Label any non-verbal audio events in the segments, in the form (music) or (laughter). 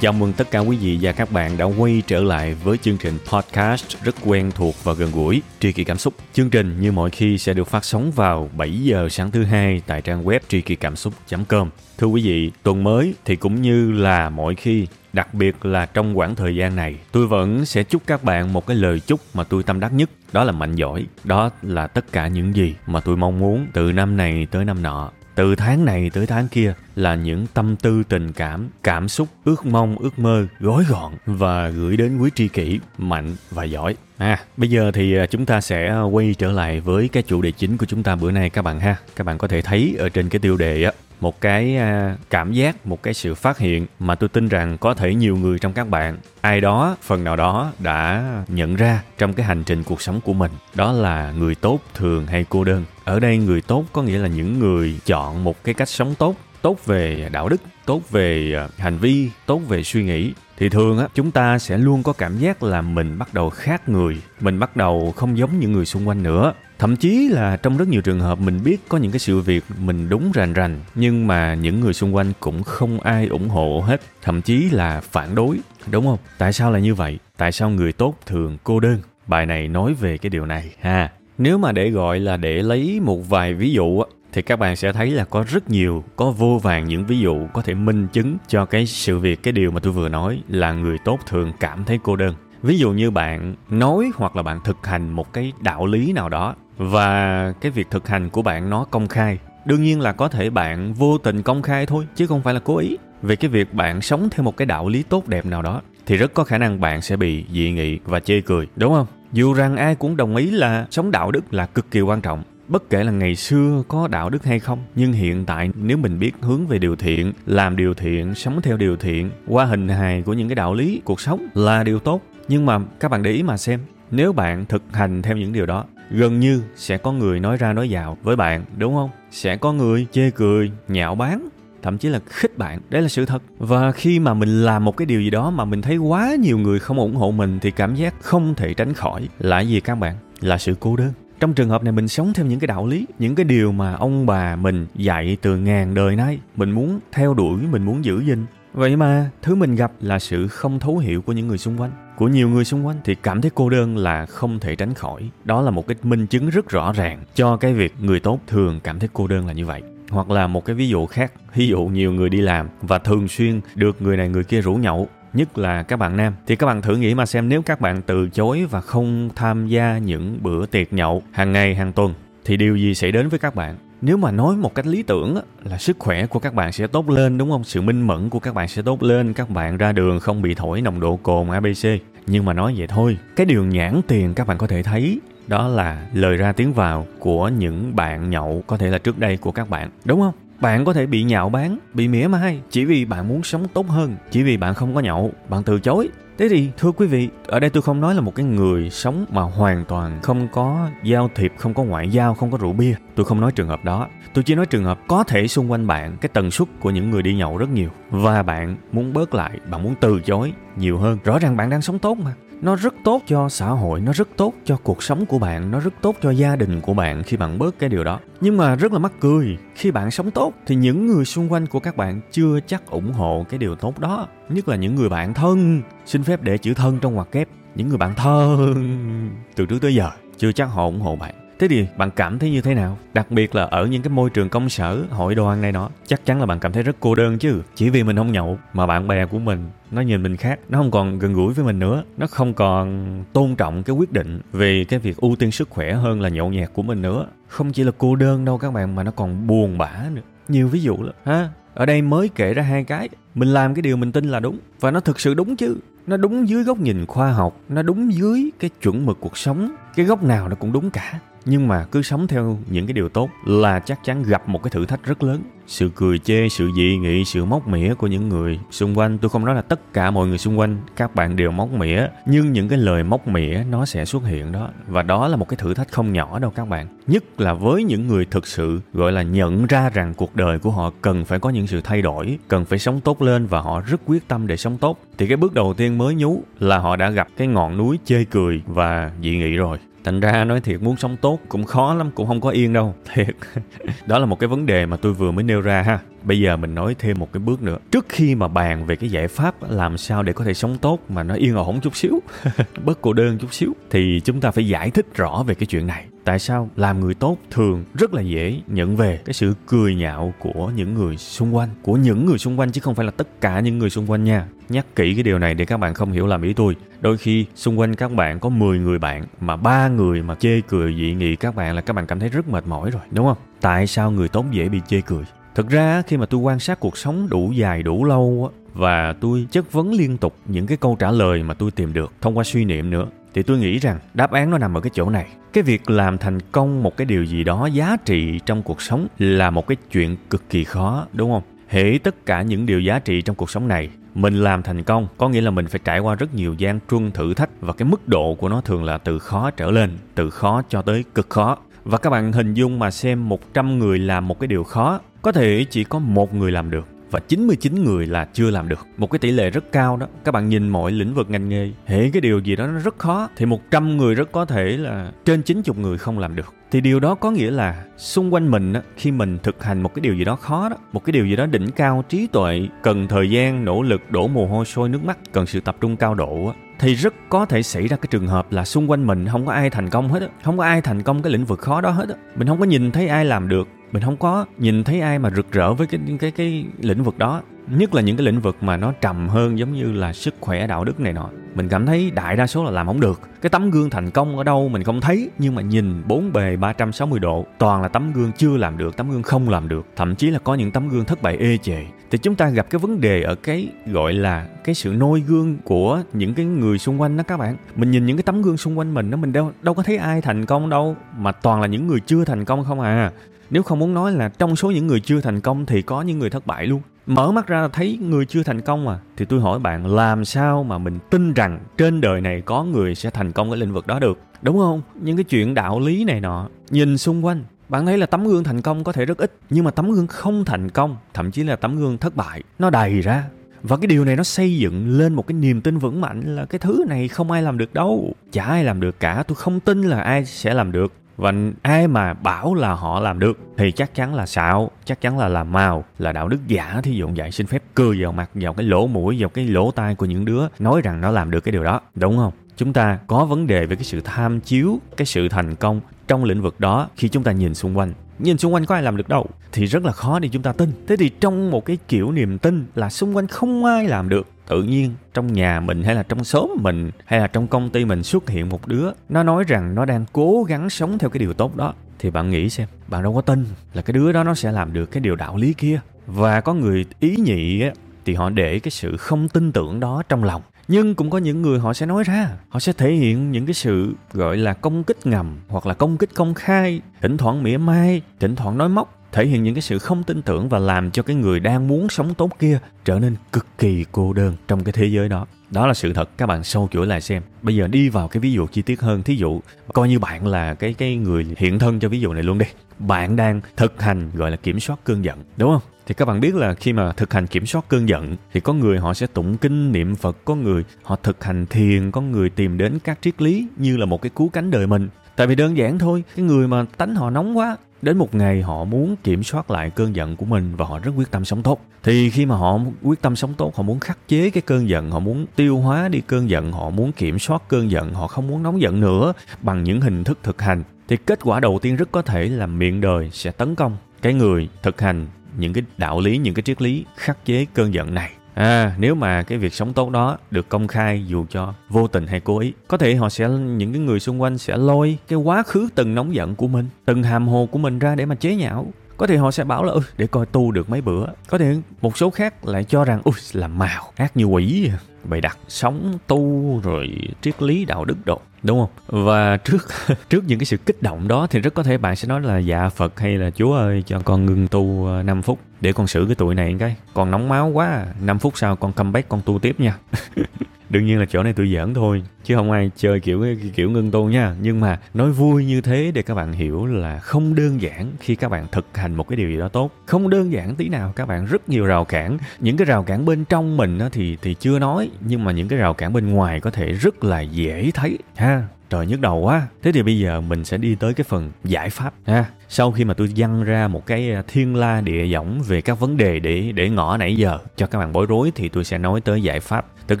Chào mừng tất cả quý vị và các bạn đã quay trở lại với chương trình podcast rất quen thuộc và gần gũi Tri Kỳ Cảm Xúc. Chương trình như mọi khi sẽ được phát sóng vào 7 giờ sáng thứ hai tại trang web tri kỳ cảm xúc.com. Thưa quý vị, tuần mới thì cũng như là mọi khi Đặc biệt là trong khoảng thời gian này, tôi vẫn sẽ chúc các bạn một cái lời chúc mà tôi tâm đắc nhất, đó là mạnh giỏi. Đó là tất cả những gì mà tôi mong muốn từ năm này tới năm nọ từ tháng này tới tháng kia là những tâm tư tình cảm cảm xúc ước mong ước mơ gói gọn và gửi đến quý tri kỷ mạnh và giỏi À, bây giờ thì à, chúng ta sẽ à, quay trở lại với cái chủ đề chính của chúng ta bữa nay các bạn ha. Các bạn có thể thấy ở trên cái tiêu đề á, một cái à, cảm giác, một cái sự phát hiện mà tôi tin rằng có thể nhiều người trong các bạn, ai đó, phần nào đó đã nhận ra trong cái hành trình cuộc sống của mình. Đó là người tốt thường hay cô đơn. Ở đây người tốt có nghĩa là những người chọn một cái cách sống tốt tốt về đạo đức, tốt về ờ, hành vi, tốt về suy nghĩ, thì thường á, chúng ta sẽ luôn có cảm giác là mình bắt đầu khác người, mình bắt đầu không giống những người xung quanh nữa. Thậm chí là trong rất nhiều trường hợp mình biết có những cái sự việc mình đúng rành rành, nhưng mà những người xung quanh cũng không ai ủng hộ hết, thậm chí là phản đối, đúng không? Tại sao là như vậy? Tại sao người tốt thường cô đơn? Bài này nói về cái điều này ha. Nếu mà để gọi là để lấy một vài ví dụ á thì các bạn sẽ thấy là có rất nhiều, có vô vàng những ví dụ có thể minh chứng cho cái sự việc, cái điều mà tôi vừa nói là người tốt thường cảm thấy cô đơn. Ví dụ như bạn nói hoặc là bạn thực hành một cái đạo lý nào đó và cái việc thực hành của bạn nó công khai. Đương nhiên là có thể bạn vô tình công khai thôi, chứ không phải là cố ý. Về cái việc bạn sống theo một cái đạo lý tốt đẹp nào đó thì rất có khả năng bạn sẽ bị dị nghị và chê cười, đúng không? Dù rằng ai cũng đồng ý là sống đạo đức là cực kỳ quan trọng bất kể là ngày xưa có đạo đức hay không, nhưng hiện tại nếu mình biết hướng về điều thiện, làm điều thiện, sống theo điều thiện, qua hình hài của những cái đạo lý, cuộc sống là điều tốt. Nhưng mà các bạn để ý mà xem, nếu bạn thực hành theo những điều đó, gần như sẽ có người nói ra nói vào với bạn, đúng không? Sẽ có người chê cười, nhạo báng, thậm chí là khích bạn. Đấy là sự thật. Và khi mà mình làm một cái điều gì đó mà mình thấy quá nhiều người không ủng hộ mình thì cảm giác không thể tránh khỏi là gì các bạn? Là sự cô đơn trong trường hợp này mình sống theo những cái đạo lý, những cái điều mà ông bà mình dạy từ ngàn đời nay, mình muốn theo đuổi, mình muốn giữ gìn. Vậy mà thứ mình gặp là sự không thấu hiểu của những người xung quanh. Của nhiều người xung quanh thì cảm thấy cô đơn là không thể tránh khỏi. Đó là một cái minh chứng rất rõ ràng cho cái việc người tốt thường cảm thấy cô đơn là như vậy. Hoặc là một cái ví dụ khác, ví dụ nhiều người đi làm và thường xuyên được người này người kia rủ nhậu nhất là các bạn nam. Thì các bạn thử nghĩ mà xem nếu các bạn từ chối và không tham gia những bữa tiệc nhậu hàng ngày, hàng tuần, thì điều gì sẽ đến với các bạn? Nếu mà nói một cách lý tưởng là sức khỏe của các bạn sẽ tốt lên, đúng không? Sự minh mẫn của các bạn sẽ tốt lên, các bạn ra đường không bị thổi nồng độ cồn abc nhưng mà nói vậy thôi, cái điều nhãn tiền các bạn có thể thấy đó là lời ra tiếng vào của những bạn nhậu có thể là trước đây của các bạn, đúng không? Bạn có thể bị nhạo báng, bị mỉa mai, chỉ vì bạn muốn sống tốt hơn, chỉ vì bạn không có nhậu, bạn từ chối. Thế thì, thưa quý vị, ở đây tôi không nói là một cái người sống mà hoàn toàn không có giao thiệp, không có ngoại giao, không có rượu bia. Tôi không nói trường hợp đó. Tôi chỉ nói trường hợp có thể xung quanh bạn cái tần suất của những người đi nhậu rất nhiều. Và bạn muốn bớt lại, bạn muốn từ chối nhiều hơn. Rõ ràng bạn đang sống tốt mà nó rất tốt cho xã hội, nó rất tốt cho cuộc sống của bạn, nó rất tốt cho gia đình của bạn khi bạn bớt cái điều đó. Nhưng mà rất là mắc cười, khi bạn sống tốt thì những người xung quanh của các bạn chưa chắc ủng hộ cái điều tốt đó. Nhất là những người bạn thân. Xin phép để chữ thân trong ngoặc kép. Những người bạn thân, từ trước tới giờ, chưa chắc họ ủng hộ bạn. Thế thì bạn cảm thấy như thế nào? Đặc biệt là ở những cái môi trường công sở, hội đoàn này nọ, chắc chắn là bạn cảm thấy rất cô đơn chứ. Chỉ vì mình không nhậu mà bạn bè của mình nó nhìn mình khác, nó không còn gần gũi với mình nữa, nó không còn tôn trọng cái quyết định về cái việc ưu tiên sức khỏe hơn là nhậu nhẹt của mình nữa. Không chỉ là cô đơn đâu các bạn mà nó còn buồn bã nữa. Nhiều ví dụ lắm ha ở đây mới kể ra hai cái mình làm cái điều mình tin là đúng và nó thực sự đúng chứ nó đúng dưới góc nhìn khoa học nó đúng dưới cái chuẩn mực cuộc sống cái góc nào nó cũng đúng cả, nhưng mà cứ sống theo những cái điều tốt là chắc chắn gặp một cái thử thách rất lớn sự cười chê, sự dị nghị, sự móc mỉa của những người xung quanh. Tôi không nói là tất cả mọi người xung quanh, các bạn đều móc mỉa, nhưng những cái lời móc mỉa nó sẽ xuất hiện đó. Và đó là một cái thử thách không nhỏ đâu các bạn. Nhất là với những người thực sự, gọi là, nhận ra rằng cuộc đời của họ cần phải có những sự thay đổi, cần phải sống tốt lên và họ rất quyết tâm để sống tốt, thì cái bước đầu tiên mới nhú là họ đã gặp cái ngọn núi chê cười và dị nghị rồi thành ra nói thiệt, muốn sống tốt cũng khó lắm, cũng không có yên đâu. Thiệt. (laughs) Đó là một cái vấn đề mà tôi vừa mới nêu ra ha bây giờ mình nói thêm một cái bước nữa. Trước khi mà bàn về cái giải pháp làm sao để có thể sống tốt mà nó yên ổn chút xíu, (laughs) bớt cô đơn chút xíu, thì chúng ta phải giải thích rõ về cái chuyện này. Tại sao làm người tốt thường rất là dễ nhận về cái sự cười nhạo của những người xung quanh, của những người xung quanh chứ không phải là tất cả những người xung quanh nha. Nhắc kỹ cái điều này để các bạn không hiểu làm ý tôi. Đôi khi xung quanh các bạn có 10 người bạn mà ba người mà chê cười dị nghị các bạn là các bạn cảm thấy rất mệt mỏi rồi, đúng không? Tại sao người tốt dễ bị chê cười? Thực ra, khi mà tôi quan sát cuộc sống đủ dài, đủ lâu và tôi chất vấn liên tục những cái câu trả lời mà tôi tìm được thông qua suy niệm nữa, thì tôi nghĩ rằng đáp án nó nằm ở cái chỗ này. Cái việc làm thành công một cái điều gì đó giá trị trong cuộc sống là một cái chuyện cực kỳ khó, đúng không? Hễ tất cả những điều giá trị trong cuộc sống này mình làm thành công, có nghĩa là mình phải trải qua rất nhiều gian truân thử thách và cái mức độ của nó thường là từ khó trở lên, từ khó cho tới cực khó. Và các bạn hình dung mà xem 100 người làm một cái điều khó có thể chỉ có một người làm được và 99 người là chưa làm được. Một cái tỷ lệ rất cao đó. Các bạn nhìn mọi lĩnh vực ngành nghề, hệ cái điều gì đó nó rất khó thì 100 người rất có thể là trên 90 người không làm được. Thì điều đó có nghĩa là xung quanh mình á, khi mình thực hành một cái điều gì đó khó đó, một cái điều gì đó đỉnh cao trí tuệ, cần thời gian, nỗ lực, đổ mồ hôi sôi nước mắt, cần sự tập trung cao độ á, thì rất có thể xảy ra cái trường hợp là xung quanh mình không có ai thành công hết á, không có ai thành công cái lĩnh vực khó đó hết á. Mình không có nhìn thấy ai làm được mình không có nhìn thấy ai mà rực rỡ với cái cái cái lĩnh vực đó. Nhất là những cái lĩnh vực mà nó trầm hơn giống như là sức khỏe, đạo đức này nọ. Mình cảm thấy đại đa số là làm không được. Cái tấm gương thành công ở đâu mình không thấy, nhưng mà nhìn bốn bề 360 độ, toàn là tấm gương chưa làm được, tấm gương không làm được. Thậm chí là có những tấm gương thất bại ê chề. Thì chúng ta gặp cái vấn đề ở cái, gọi là cái sự noi gương của những cái người xung quanh đó các bạn. Mình nhìn những cái tấm gương xung quanh mình đó, mình đâu đâu có thấy ai thành công đâu, mà toàn là những người chưa thành công không à nếu không muốn nói là trong số những người chưa thành công thì có những người thất bại luôn. Mở mắt ra thấy người chưa thành công à thì tôi hỏi bạn, làm sao mà mình tin rằng trên đời này có người sẽ thành công ở lĩnh vực đó được? Đúng không? Những cái chuyện đạo lý này nọ, nhìn xung quanh, bạn thấy là tấm gương thành công có thể rất ít, nhưng mà tấm gương không thành công, thậm chí là tấm gương thất bại, nó đầy ra. Và cái điều này nó xây dựng lên một cái niềm tin vững mạnh là cái thứ này không ai làm được đâu. Chả ai làm được cả, tôi không tin là ai sẽ làm được và ai mà bảo là họ làm được thì chắc chắn là xạo, chắc chắn là làm màu, là đạo đức giả, thí dụ vậy. Xin phép cười vào mặt, vào cái lỗ mũi, vào cái lỗ tai của những đứa nói rằng nó làm được cái điều đó. Đúng không? Chúng ta có vấn đề về cái sự tham chiếu, cái sự thành công trong lĩnh vực đó khi chúng ta nhìn xung quanh. Nhìn xung quanh có ai làm được đâu, thì rất là khó để chúng ta tin. Thế thì trong một cái kiểu niềm tin là xung quanh không ai làm được tự nhiên trong nhà mình hay là trong xóm mình hay là trong công ty mình xuất hiện một đứa. Nó nói rằng nó đang cố gắng sống theo cái điều tốt đó. Thì bạn nghĩ xem, bạn đâu có tin là cái đứa đó nó sẽ làm được cái điều đạo lý kia. Và có người ý nhị á, thì họ để cái sự không tin tưởng đó trong lòng. Nhưng cũng có những người họ sẽ nói ra, họ sẽ thể hiện những cái sự gọi là công kích ngầm hoặc là công kích công khai, thỉnh thoảng mỉa mai, thỉnh thoảng nói móc thể hiện những cái sự không tin tưởng và làm cho cái người đang muốn sống tốt kia trở nên cực kỳ cô đơn trong cái thế giới đó. Đó là sự thật, các bạn sâu chuỗi lại xem. Bây giờ đi vào cái ví dụ chi tiết hơn. Thí dụ, coi như bạn là cái cái người hiện thân cho ví dụ này luôn đi. Bạn đang thực hành gọi là kiểm soát cơn giận, đúng không? Thì các bạn biết là khi mà thực hành kiểm soát cơn giận thì có người họ sẽ tụng kinh niệm phật, có người họ thực hành thiền, có người tìm đến các triết lý như là một cái cứu cánh đời mình. Tại vì đơn giản thôi, cái người mà tánh họ nóng quá đến một ngày họ muốn kiểm soát lại cơn giận của mình và họ rất quyết tâm sống tốt. Thì khi mà họ quyết tâm sống tốt, họ muốn khắc chế cái cơn giận, họ muốn tiêu hóa đi cơn giận, họ muốn kiểm soát cơn giận, họ không muốn nóng giận nữa bằng những hình thức thực hành. Thì kết quả đầu tiên rất có thể là miệng đời sẽ tấn công cái người thực hành những cái đạo lý, những cái triết lý khắc chế cơn giận này. À, nếu mà cái việc sống tốt đó được công khai dù cho vô tình hay cố ý, có thể họ sẽ những cái người xung quanh sẽ lôi cái quá khứ từng nóng giận của mình, từng hàm hồ của mình ra để mà chế nhạo. có thể họ sẽ bảo là ừ, để coi tu được mấy bữa. Có thể một số khác lại cho rằng ui là màu ác như quỷ. Bày đặt sống tu rồi triết lý đạo đức độ đúng không? Và trước (laughs) trước những cái sự kích động đó thì rất có thể bạn sẽ nói là dạ phật hay là chúa ơi, cho con ngưng tu ờ, 5 phút để con xử cái tuổi này cái. Còn nóng máu quá 5 phút sau con comeback, con tu tiếp nha. (laughs) đương nhiên là chỗ này tôi giỡn thôi, chứ không ai chơi kiểu kiểu ngưng tu nha. Nhưng mà nói vui như thế để các bạn hiểu là không đơn giản khi các bạn thực hành một cái điều gì đó tốt. Không đơn giản tí nào, các bạn rất nhiều rào cản. Những cái rào cản bên trong mình đó thì thì chưa nói, nhưng mà những cái rào cản bên ngoài có thể rất là dễ thấy, ha trời nhức đầu quá. Thế thì bây giờ mình sẽ đi tới cái phần giải pháp, ha. Sau khi mà tôi dăng ra một cái à, thiên la địa võng về các vấn đề để để ngõ nãy giờ cho các bạn bối rối thì tôi sẽ nói tới giải pháp. Thực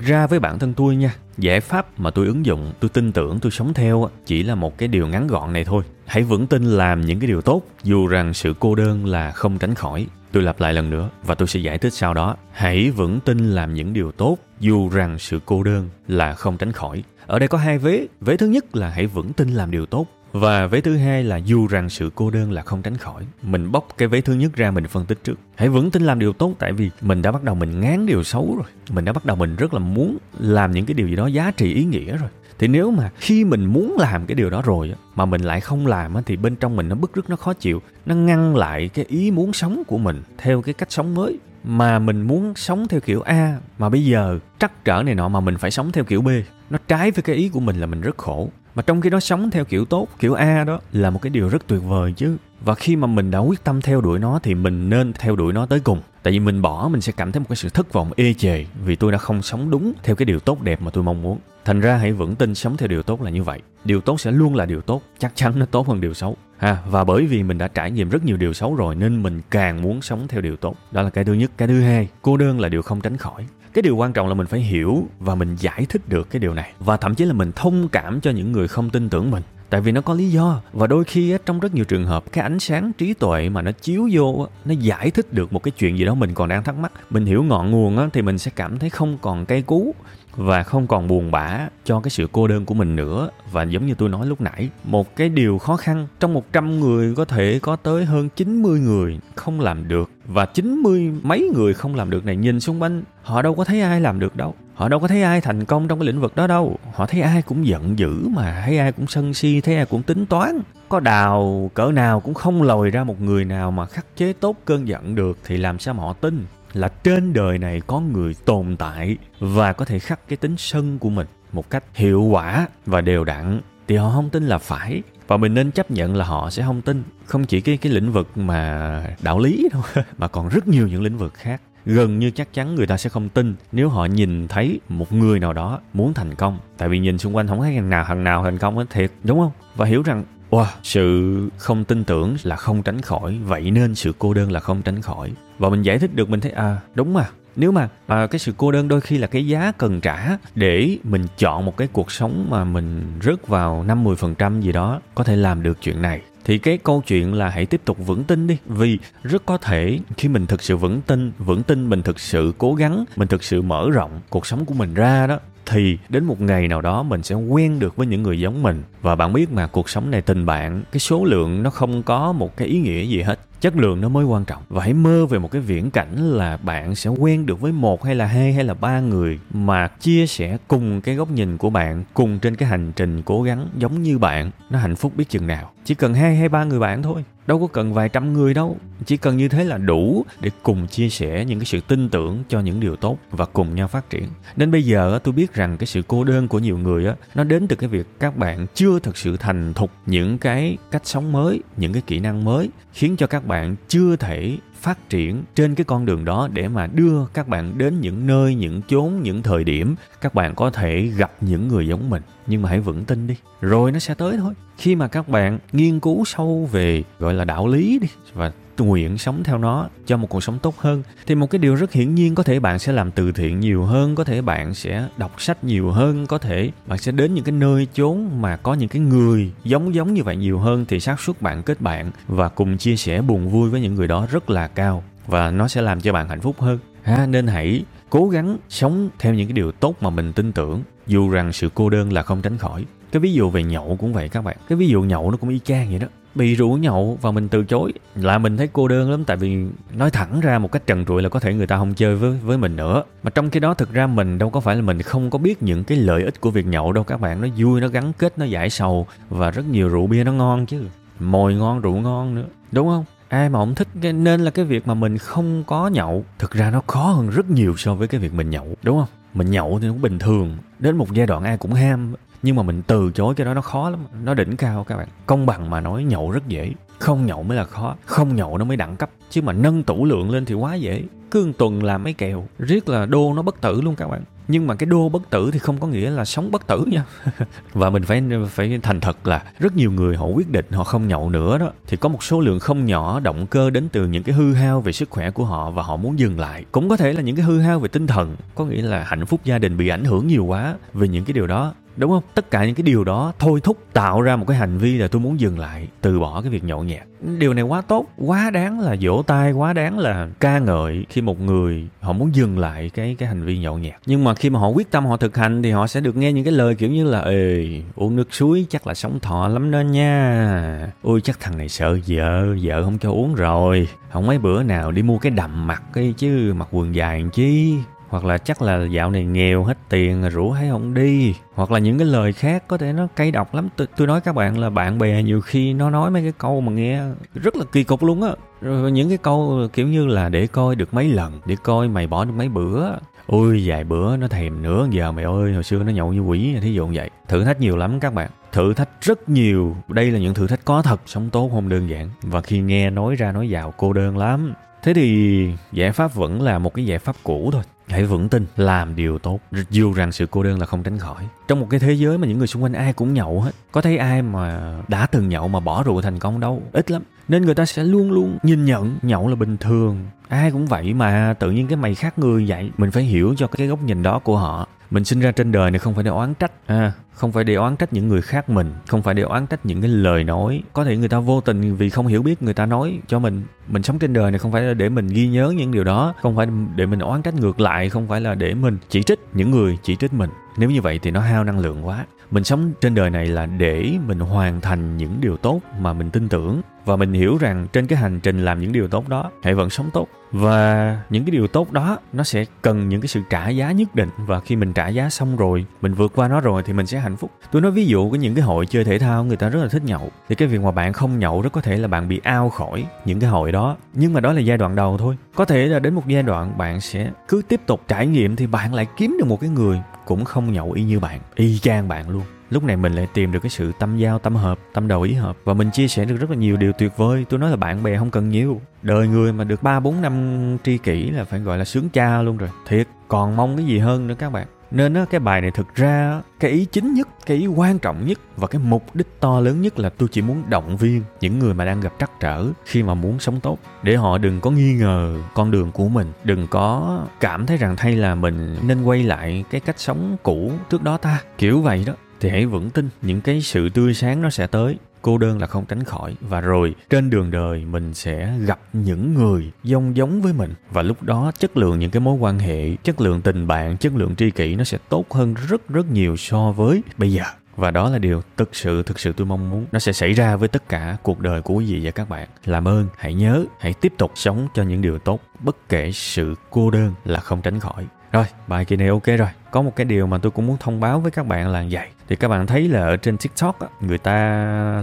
ra với bản thân tôi nha, giải pháp mà tôi ứng dụng, tôi tin tưởng, tôi sống theo chỉ là một cái điều ngắn gọn này thôi. Hãy vững tin làm những cái điều tốt, dù rằng sự cô đơn là không tránh khỏi tôi lặp lại lần nữa và tôi sẽ giải thích sau đó. Hãy vững tin làm những điều tốt, dù rằng sự cô đơn là không tránh khỏi. Ở đây có hai vế. Vế thứ nhất là hãy vững tin làm điều tốt. Và vế thứ hai là dù rằng sự cô đơn là không tránh khỏi. Mình bóc cái vế thứ nhất ra, mình phân tích trước. Hãy vững tin làm điều tốt, tại vì mình đã bắt đầu mình ngán điều xấu rồi. Mình đã bắt đầu mình rất là muốn làm những cái điều gì đó giá trị, ý nghĩa rồi thì nếu mà khi mình muốn làm cái điều đó rồi mà mình lại không làm thì bên trong mình nó bức rứt, nó khó chịu, nó ngăn lại cái ý muốn sống của mình theo cái cách sống mới. Mà mình muốn sống theo kiểu A, mà bây giờ trắc trở này nọ mà mình phải sống theo kiểu B, nó trái với cái ý của mình là mình rất khổ. Mà trong khi đó sống theo kiểu tốt, kiểu A đó là một cái điều rất tuyệt vời chứ. Và khi mà mình đã quyết tâm theo đuổi nó thì mình nên theo đuổi nó tới cùng. Tại vì mình bỏ mình sẽ cảm thấy một cái sự thất vọng, ê chề vì tôi đã không sống đúng theo cái điều tốt đẹp mà tôi mong muốn thành ra hãy vững tin sống theo điều tốt là như vậy. Điều tốt sẽ luôn là điều tốt, chắc chắn nó tốt hơn điều xấu. Ha, và bởi vì mình đã trải nghiệm rất nhiều điều xấu rồi nên mình càng muốn sống theo điều tốt. Đó là cái thứ nhất. Cái thứ hai, cô đơn là điều không tránh khỏi. Cái điều quan trọng là mình phải hiểu và mình giải thích được cái điều này. Và thậm chí là mình thông cảm cho những người không tin tưởng mình. Tại vì nó có lý do. Và đôi khi trong rất nhiều trường hợp, cái ánh sáng trí tuệ mà nó chiếu vô nó giải thích được một cái chuyện gì đó mình còn đang thắc mắc. Mình hiểu ngọn nguồn thì mình sẽ cảm thấy không còn cay cú và không còn buồn bã cho cái sự cô đơn của mình nữa. Và giống như tôi nói lúc nãy, một cái điều khó khăn trong 100 người có thể có tới hơn 90 người không làm được. Và 90 mấy người không làm được này, nhìn xung quanh, họ đâu có thấy ai làm được đâu. Họ đâu có thấy ai thành công trong cái lĩnh vực đó đâu. Họ thấy ai cũng giận dữ mà, thấy ai cũng sân si, thấy ai cũng tính toán. Có đào cỡ nào cũng không lòi ra một người nào mà khắc chế tốt cơn giận được thì làm sao mà họ tin? Là trên đời này có người tồn tại và có thể khắc cái tính sân của mình một cách hiệu quả và đều đặn thì họ không tin là phải. Và mình nên chấp nhận là họ sẽ không tin. Không chỉ cái cái lĩnh vực mà đạo lý đâu (laughs) mà còn rất nhiều những lĩnh vực khác. Gần như chắc chắn người ta sẽ không tin nếu họ nhìn thấy một người nào đó muốn thành công. Tại vì nhìn xung quanh không thấy thằng nào thằng nào thành công hết thiệt đúng không? Và hiểu rằng Wow, sự không tin tưởng là không tránh khỏi, vậy nên sự cô đơn là không tránh khỏi. Và mình giải thích được mình thấy à đúng mà, nếu mà à, cái sự cô đơn đôi khi là cái giá cần trả để mình chọn một cái cuộc sống mà mình rớt vào 5-10% gì đó có thể làm được chuyện này thì cái câu chuyện là hãy tiếp tục vững tin đi. Vì rất có thể khi mình thực sự vững tin vững tin mình thực sự cố gắng mình thực sự mở rộng cuộc sống của mình ra đó thì đến một ngày nào đó mình sẽ quen được với những người giống mình. Và bạn biết mà cuộc sống này tình bạn cái số lượng nó không có một cái ý nghĩa gì hết chất lượng nó mới quan trọng. Và hãy mơ về một cái viễn cảnh là bạn sẽ quen được với một hay là hai hay là ba người mà chia sẻ cùng cái góc nhìn của bạn, cùng trên cái hành trình cố gắng giống như bạn. Nó hạnh phúc biết chừng nào chỉ cần hai hay ba người bạn thôi, đâu có cần vài trăm người đâu. Chỉ cần như thế là đủ để cùng chia sẻ những cái sự tin tưởng cho những điều tốt và cùng nhau phát triển. Nên bây giờ tôi biết rằng cái sự cô đơn của nhiều người á, nó đến từ cái việc các bạn chưa thực sự thành thục những cái cách sống mới, những cái kỹ năng mới, khiến cho các bạn chưa thể phát triển trên cái con đường đó để mà đưa các bạn đến những nơi, những chốn, những thời điểm các bạn có thể gặp những người giống mình. Nhưng mà hãy vững tin đi, rồi nó sẽ tới thôi. Khi mà các bạn nghiên cứu sâu về, gọi là, đạo lý đi, và nguyện sống theo nó, cho một cuộc sống tốt hơn, thì một cái điều rất hiển nhiên có thể bạn sẽ làm từ thiện nhiều hơn, có thể bạn sẽ đọc sách nhiều hơn, có thể bạn sẽ đến những cái nơi chốn mà có những cái người giống giống như vậy nhiều hơn, thì xác suất bạn kết bạn và cùng chia sẻ buồn vui với những người đó rất là cao và nó sẽ làm cho bạn hạnh phúc hơn. Ha, nên hãy cố gắng sống theo những cái điều tốt mà mình tin tưởng, dù rằng sự cô đơn là không tránh khỏi. Cái ví dụ về nhậu cũng vậy các bạn. Cái ví dụ nhậu nó cũng y chang vậy đó bị rủ nhậu và mình từ chối. Là mình thấy cô đơn lắm, tại vì nói thẳng ra một cách trần trụi là có thể người ta không chơi với với mình nữa. Mà trong khi đó, thực ra mình đâu có phải là mình không có biết những cái lợi ích của việc nhậu đâu. Các bạn, nó vui, nó gắn kết, nó giải sầu và rất nhiều rượu bia nó ngon chứ. Mồi ngon, rượu ngon nữa. Đúng không? Ai mà không thích nên là cái việc mà mình không có nhậu, thực ra nó khó hơn rất nhiều so với cái việc mình nhậu. Đúng không? Mình nhậu thì cũng bình thường. Đến một giai đoạn ai cũng ham nhưng mà mình từ chối cái đó, nó khó lắm. Nó đỉnh cao các bạn. Công bằng mà nói, nhậu rất dễ. Không nhậu mới là khó. Không nhậu nó mới đẳng cấp. Chứ mà nâng tủ lượng lên thì quá dễ. Cứ tuần làm mấy kèo riết là đô nó bất tử luôn các bạn. Nhưng mà cái đô bất tử thì không có nghĩa là sống bất tử nha. (laughs) Và mình phải phải thành thật là rất nhiều người họ quyết định họ không nhậu nữa đó. Thì có một số lượng không nhỏ động cơ đến từ những cái hư hao về sức khỏe của họ và họ muốn dừng lại. Cũng có thể là những cái hư hao về tinh thần. Có nghĩa là hạnh phúc gia đình bị ảnh hưởng nhiều quá. Về những cái điều đó đúng không? Tất cả những cái điều đó thôi thúc tạo ra một cái hành vi là tôi muốn dừng lại, từ bỏ cái việc nhậu nhẹt. Điều này quá tốt, quá đáng là vỗ tay, quá đáng là ca ngợi khi một người họ muốn dừng lại cái cái hành vi nhậu nhẹt. Nhưng mà khi mà họ quyết tâm họ thực hành thì họ sẽ được nghe những cái lời kiểu như là, ê, uống nước suối chắc là sống thọ lắm đó nha. Ôi, chắc thằng này sợ vợ vợ không cho uống rồi. Không mấy bữa nào đi mua cái đầm mặc cái chứ, mặc quần dài làm chi? Hoặc là chắc là dạo này nghèo hết tiền rủ thấy không đi hoặc là những cái lời khác có thể nó cay độc lắm. Tôi, tôi nói các bạn là bạn bè nhiều khi nó nói mấy cái câu mà nghe rất là kỳ cục luôn á. Rồi những cái câu kiểu như là để coi được mấy lần để coi mày bỏ được mấy bữa. Ôi vài bữa nó thèm nữa giờ mày ơi hồi xưa nó nhậu như quỷ thí dụ vậy. Thử thách nhiều lắm các bạn thử thách rất nhiều. Đây là những thử thách có thật, sống tốt không đơn giản. Và khi nghe nói ra nói vào, cô đơn lắm. Thế thì giải pháp vẫn là một cái giải pháp cũ thôi. Hãy vững tin, làm điều tốt. Dù rằng sự cô đơn là không tránh khỏi. Trong một cái thế giới mà những người xung quanh ai cũng nhậu hết, có thấy ai mà đã từng nhậu mà bỏ rượu thành công đâu? Ít lắm. Nên người ta sẽ luôn luôn nhìn nhận, nhậu là bình thường. Ai cũng vậy mà, tự nhiên cái mày khác người vậy. Mình phải hiểu cho cái góc nhìn đó của họ mình sinh ra trên đời này không phải để oán trách. À, không phải để oán trách những người khác mình. Không phải để oán trách những cái lời nói. Có thể người ta vô tình vì không hiểu biết người ta nói cho mình. Mình sống trên đời này không phải là để mình ghi nhớ những điều đó. Không phải để mình oán trách ngược lại. Không phải là để mình chỉ trích những người chỉ trích mình. Nếu như vậy thì nó hao năng lượng quá mình sống trên đời này là để mình hoàn thành những điều tốt mà mình tin tưởng. Và mình hiểu rằng trên cái hành trình làm những điều tốt đó, hãy vẫn sống tốt. Và những cái điều tốt đó, nó sẽ cần những cái sự trả giá nhất định. Và khi mình trả giá xong rồi, mình vượt qua nó rồi thì mình sẽ hạnh phúc. Tôi nói ví dụ có những cái hội chơi thể thao, người ta rất là thích nhậu. Thì cái việc mà bạn không nhậu rất có thể là bạn bị ao khỏi những cái hội đó. Nhưng mà đó là giai đoạn đầu thôi. Có thể là đến một giai đoạn bạn sẽ cứ tiếp tục trải nghiệm thì bạn lại kiếm được một cái người cũng không nhậu y như bạn, y chang bạn luôn. Lúc này mình lại tìm được cái sự tâm giao, tâm hợp, tâm đầu ý hợp. Và mình chia sẻ được rất là nhiều điều tuyệt vời. Tôi nói là bạn bè không cần nhiều. Đời người mà được ba bốn năm tri kỷ là phải gọi là sướng cha luôn rồi. Thiệt, còn mong cái gì hơn nữa các bạn nên á, cái bài này thực ra cái ý chính nhất cái ý quan trọng nhất và cái mục đích to lớn nhất là tôi chỉ muốn động viên những người mà đang gặp trắc trở khi mà muốn sống tốt. Để họ đừng có nghi ngờ con đường của mình. Đừng có cảm thấy rằng thay là mình nên quay lại cái cách sống cũ trước đó ta. Kiểu vậy đó. Thì hãy vững tin những cái sự tươi sáng nó sẽ tới cô đơn là không tránh khỏi. Và rồi, trên đường đời, mình sẽ gặp những người giống giống với mình. Và lúc đó, chất lượng những cái mối quan hệ, chất lượng tình bạn, chất lượng tri kỷ nó sẽ tốt hơn rất rất nhiều so với bây giờ. Và đó là điều thực sự thực sự tôi mong muốn. Nó sẽ xảy ra với tất cả cuộc đời của quý vị và các bạn. Làm ơn, hãy nhớ, hãy tiếp tục sống cho những điều tốt. Bất kể sự cô đơn là không tránh khỏi. Rồi, bài kỳ này ok rồi có một cái điều mà tôi cũng muốn thông báo với các bạn là vậy. Thì các bạn thấy là ở trên tiktok á, người ta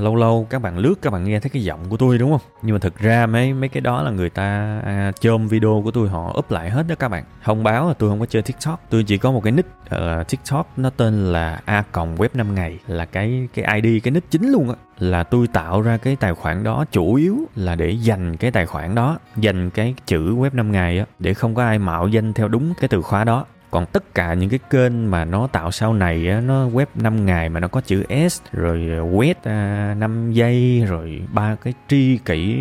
lâu lâu các bạn lướt các bạn nghe thấy cái giọng của tôi đúng không? Nhưng mà thực ra mấy mấy cái đó là người ta à, chôm video của tôi họ up lại hết đó các bạn. Thông báo là tôi không có chơi tiktok. Tôi chỉ có một cái nick uh, tiktok nó tên là a cộng web 5 ngày là cái cái id cái nick chính luôn á. Là tôi tạo ra cái tài khoản đó chủ yếu là để dành cái tài khoản đó dành cái chữ web 5 ngày á để không có ai mạo danh theo đúng cái từ khóa đó còn tất cả những cái kênh mà nó tạo sau này á, nó web 5 ngày mà nó có chữ S rồi ờ, web à, 5 giây rồi ba cái tri kỷ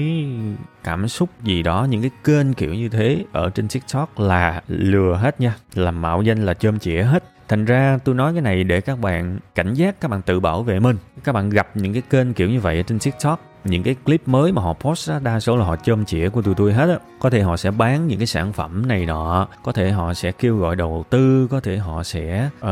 cảm xúc gì đó những cái kênh kiểu như thế ở trên TikTok là lừa hết nha làm mạo danh là chôm chĩa hết. Thành ra tôi nói cái này để các bạn cảnh giác các bạn tự bảo vệ mình. Các bạn gặp những cái kênh kiểu như vậy ở trên tiktok những cái clip mới mà họ post á, đa số là họ chôm chĩa của tụi tôi hết á. Có thể họ sẽ bán những cái sản phẩm này nọ có thể họ sẽ kêu gọi đầu tư có thể họ sẽ uh,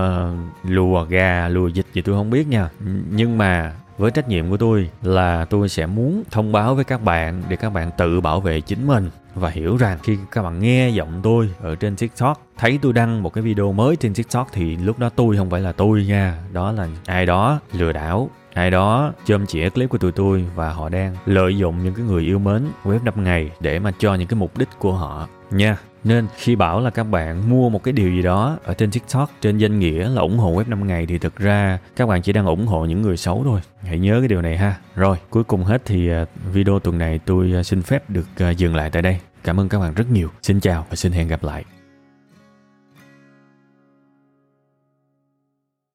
lùa gà lùa dịch gì tôi không biết nha. Nhưng mà với trách nhiệm của tôi là tôi sẽ muốn thông báo với các bạn để các bạn tự bảo vệ chính mình và hiểu rằng khi các bạn nghe giọng tôi ở trên TikTok thấy tôi đăng một cái video mới trên TikTok thì lúc đó tôi không phải là tôi nha đó là ai đó lừa đảo ai đó chôm chĩa clip của tụi tôi và họ đang lợi dụng những cái người yêu mến web 5 ngày để mà cho những cái mục đích của họ nha nên khi bảo là các bạn mua một cái điều gì đó ở trên TikTok trên danh nghĩa là ủng hộ web 5 ngày thì thực ra các bạn chỉ đang ủng hộ những người xấu thôi. Hãy nhớ cái điều này ha. Rồi, cuối cùng hết thì à, video tuần này tôi à, xin phép được à, dừng lại tại đây. Cảm ơn các bạn rất nhiều. Xin chào và xin hẹn gặp lại.